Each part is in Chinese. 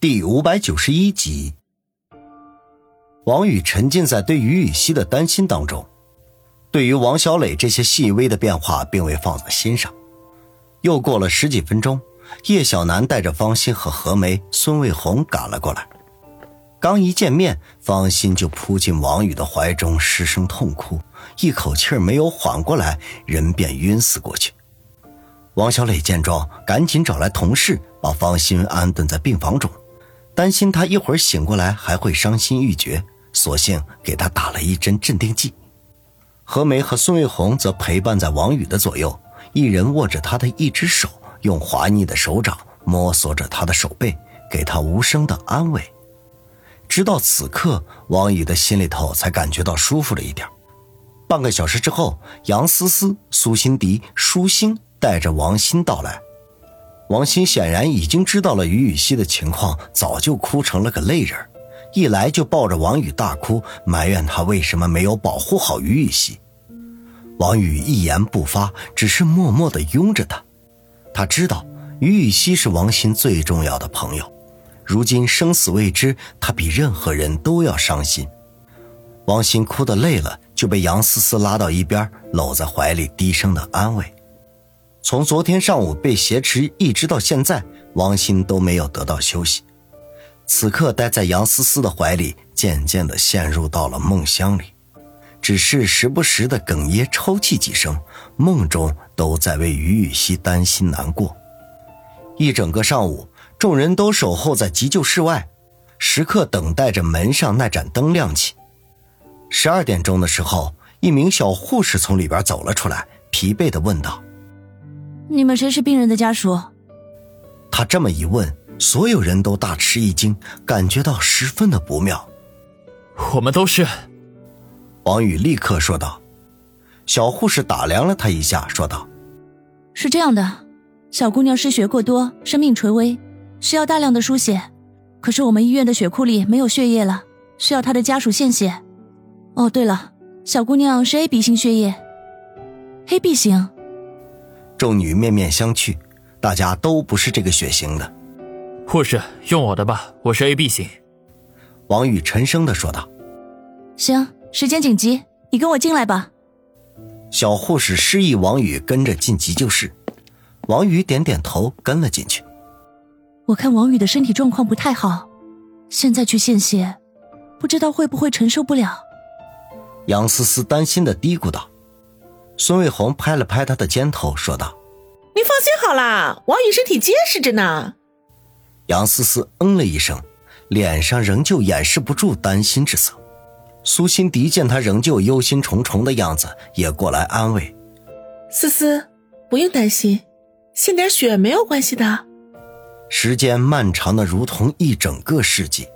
第五百九十一集，王宇沉浸在对于雨熙的担心当中，对于王小磊这些细微的变化并未放在心上。又过了十几分钟，叶小楠带着方心和何梅、孙卫红赶了过来。刚一见面，方心就扑进王宇的怀中，失声痛哭，一口气没有缓过来，人便晕死过去。王小磊见状，赶紧找来同事，把方心安顿在病房中。担心他一会儿醒过来还会伤心欲绝，索性给他打了一针镇定剂。何梅和孙卫红则陪伴在王宇的左右，一人握着他的一只手，用滑腻的手掌摸索着他的手背，给他无声的安慰。直到此刻，王宇的心里头才感觉到舒服了一点。半个小时之后，杨思思、苏辛迪、舒心带着王鑫到来。王鑫显然已经知道了于雨溪的情况，早就哭成了个泪人，一来就抱着王宇大哭，埋怨他为什么没有保护好于雨溪。王宇一言不发，只是默默地拥着他。他知道于雨溪是王鑫最重要的朋友，如今生死未知，他比任何人都要伤心。王鑫哭得累了，就被杨思思拉到一边，搂在怀里，低声的安慰。从昨天上午被挟持一直到现在，王鑫都没有得到休息。此刻待在杨思思的怀里，渐渐的陷入到了梦乡里，只是时不时的哽咽抽泣几声，梦中都在为于雨溪担心难过。一整个上午，众人都守候在急救室外，时刻等待着门上那盏灯亮起。十二点钟的时候，一名小护士从里边走了出来，疲惫的问道。你们谁是病人的家属？他这么一问，所有人都大吃一惊，感觉到十分的不妙。我们都是。王宇立刻说道。小护士打量了他一下，说道：“是这样的，小姑娘失血过多，生命垂危，需要大量的输血。可是我们医院的血库里没有血液了，需要她的家属献血。哦，对了，小姑娘是 A B 型血液，A B 型。”众女面面相觑，大家都不是这个血型的。护士，用我的吧，我是 A B 型。王宇沉声的说道。行，时间紧急，你跟我进来吧。小护士示意王宇跟着进急救室，王宇点点头，跟了进去。我看王宇的身体状况不太好，现在去献血，不知道会不会承受不了。杨思思担心的嘀咕道。孙卫红拍了拍他的肩头，说道：“你放心好啦，王宇身体结实着呢。”杨思思嗯了一声，脸上仍旧掩饰不住担心之色。苏辛迪见他仍旧忧心忡忡的样子，也过来安慰：“思思，不用担心，献点血没有关系的。”时间漫长的如同一整个世纪，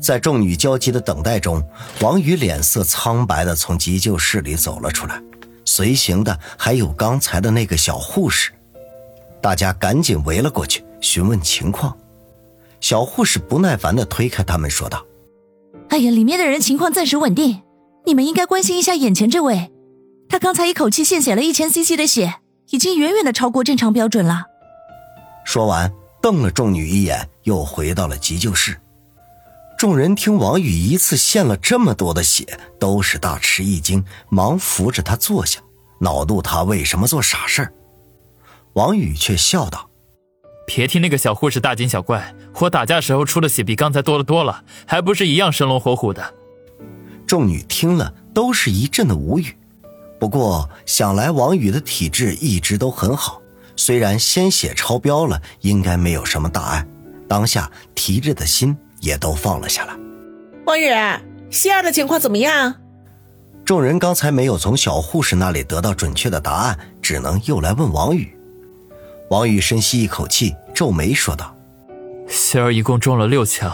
在众女焦急的等待中，王宇脸色苍白的从急救室里走了出来。随行的还有刚才的那个小护士，大家赶紧围了过去询问情况。小护士不耐烦地推开他们，说道：“哎呀，里面的人情况暂时稳定，你们应该关心一下眼前这位。他刚才一口气献血了一千 CC 的血，已经远远的超过正常标准了。”说完，瞪了众女一眼，又回到了急救室。众人听王宇一次献了这么多的血，都是大吃一惊，忙扶着他坐下，恼怒他为什么做傻事王宇却笑道：“别听那个小护士大惊小怪，我打架时候出的血比刚才多的多了，还不是一样生龙活虎的。”众女听了都是一阵的无语。不过想来王宇的体质一直都很好，虽然鲜血超标了，应该没有什么大碍。当下提着的心。也都放了下来。王宇，希儿的情况怎么样？众人刚才没有从小护士那里得到准确的答案，只能又来问王宇。王宇深吸一口气，皱眉说道：“希儿一共中了六枪，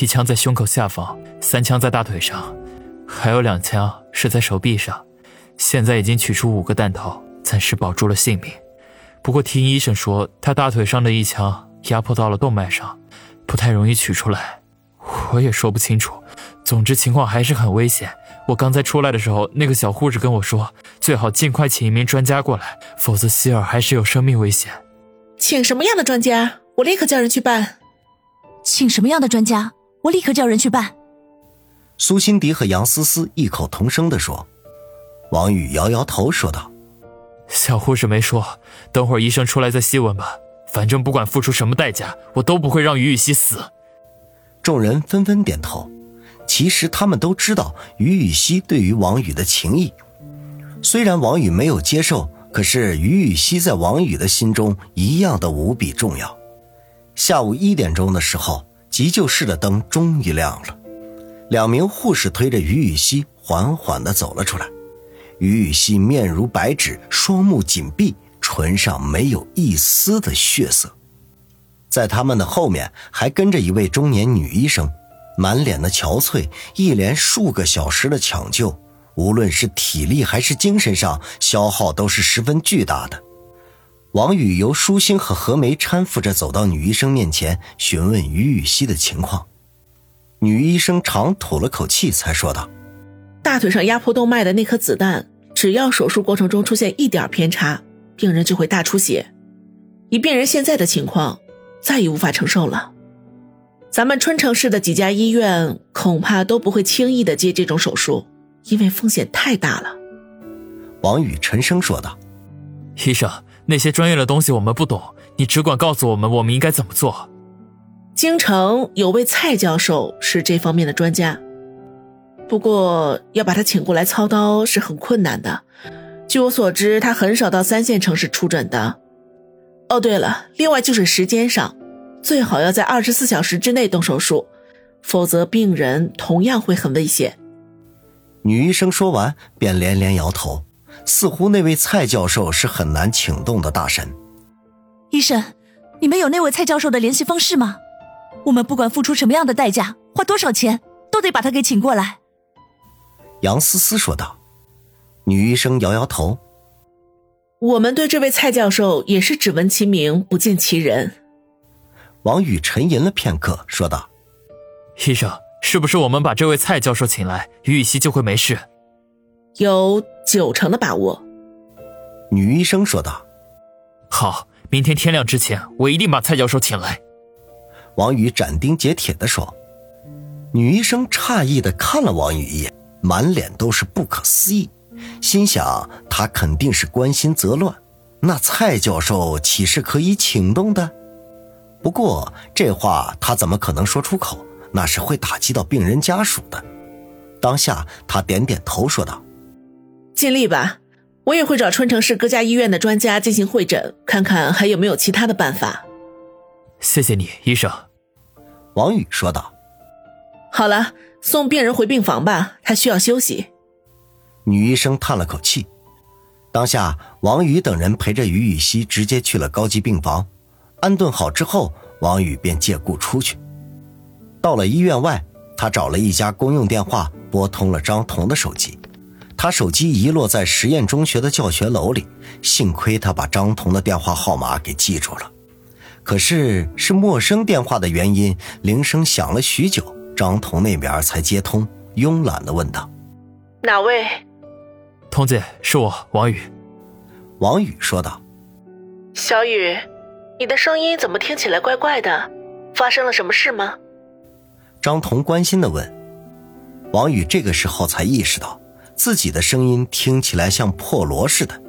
一枪在胸口下方，三枪在大腿上，还有两枪是在手臂上。现在已经取出五个弹头，暂时保住了性命。不过听医生说，他大腿上的一枪压迫到了动脉上，不太容易取出来。”我也说不清楚，总之情况还是很危险。我刚才出来的时候，那个小护士跟我说，最好尽快请一名专家过来，否则希尔还是有生命危险。请什么样的专家？我立刻叫人去办。请什么样的专家？我立刻叫人去办。苏辛迪和杨思思异口同声地说。王宇摇摇头说道：“小护士没说，等会儿医生出来再细问吧。反正不管付出什么代价，我都不会让于雨溪死。”众人纷纷点头。其实他们都知道于雨溪对于王宇的情谊，虽然王宇没有接受，可是于雨溪在王宇的心中一样的无比重要。下午一点钟的时候，急救室的灯终于亮了，两名护士推着于雨溪缓缓地走了出来。于雨溪面如白纸，双目紧闭，唇上没有一丝的血色。在他们的后面还跟着一位中年女医生。满脸的憔悴，一连数个小时的抢救，无论是体力还是精神上消耗都是十分巨大的。王宇由舒心和何梅搀扶着走到女医生面前，询问于雨溪的情况。女医生长吐了口气，才说道：“大腿上压迫动脉的那颗子弹，只要手术过程中出现一点偏差，病人就会大出血。以病人现在的情况，再也无法承受了。”咱们春城市的几家医院恐怕都不会轻易的接这种手术，因为风险太大了。王宇沉声说道：“医生，那些专业的东西我们不懂，你只管告诉我们，我们应该怎么做。”京城有位蔡教授是这方面的专家，不过要把他请过来操刀是很困难的。据我所知，他很少到三线城市出诊的。哦，对了，另外就是时间上。最好要在二十四小时之内动手术，否则病人同样会很危险。女医生说完，便连连摇头，似乎那位蔡教授是很难请动的大神。医生，你们有那位蔡教授的联系方式吗？我们不管付出什么样的代价，花多少钱，都得把他给请过来。杨思思说道。女医生摇摇头：“我们对这位蔡教授也是只闻其名，不见其人。”王宇沉吟了片刻，说道：“医生，是不是我们把这位蔡教授请来，于雨溪就会没事？”有九成的把握。女医生说道：“好，明天天亮之前，我一定把蔡教授请来。”王宇斩钉截铁的说。女医生诧异的看了王宇一眼，满脸都是不可思议，心想他肯定是关心则乱，那蔡教授岂是可以请动的？不过这话他怎么可能说出口？那是会打击到病人家属的。当下他点点头说道：“尽力吧，我也会找春城市各家医院的专家进行会诊，看看还有没有其他的办法。”谢谢你，医生。”王宇说道。“好了，送病人回病房吧，他需要休息。”女医生叹了口气。当下，王宇等人陪着于雨溪直接去了高级病房。安顿好之后，王宇便借故出去。到了医院外，他找了一家公用电话，拨通了张彤的手机。他手机遗落在实验中学的教学楼里，幸亏他把张彤的电话号码给记住了。可是是陌生电话的原因，铃声响了许久，张彤那边才接通，慵懒地问道：“哪位？”“彤姐，是我，王宇。”王宇说道。“小雨。”你的声音怎么听起来怪怪的？发生了什么事吗？张彤关心的问。王宇这个时候才意识到自己的声音听起来像破锣似的，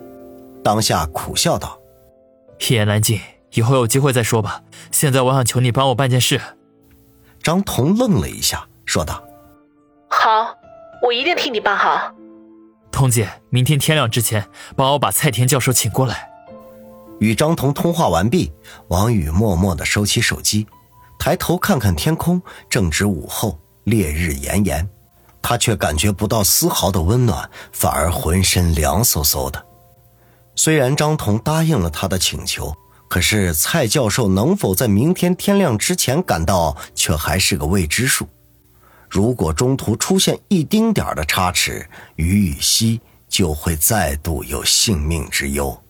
当下苦笑道：“一言难尽，以后有机会再说吧。现在我想求你帮我办件事。”张彤愣了一下，说道：“好，我一定替你办好。”彤姐，明天天亮之前帮我把蔡田教授请过来。与张彤通话完毕，王宇默默地收起手机，抬头看看天空，正值午后，烈日炎炎，他却感觉不到丝毫的温暖，反而浑身凉飕飕的。虽然张彤答应了他的请求，可是蔡教授能否在明天天亮之前赶到，却还是个未知数。如果中途出现一丁点的差池，于雨溪就会再度有性命之忧。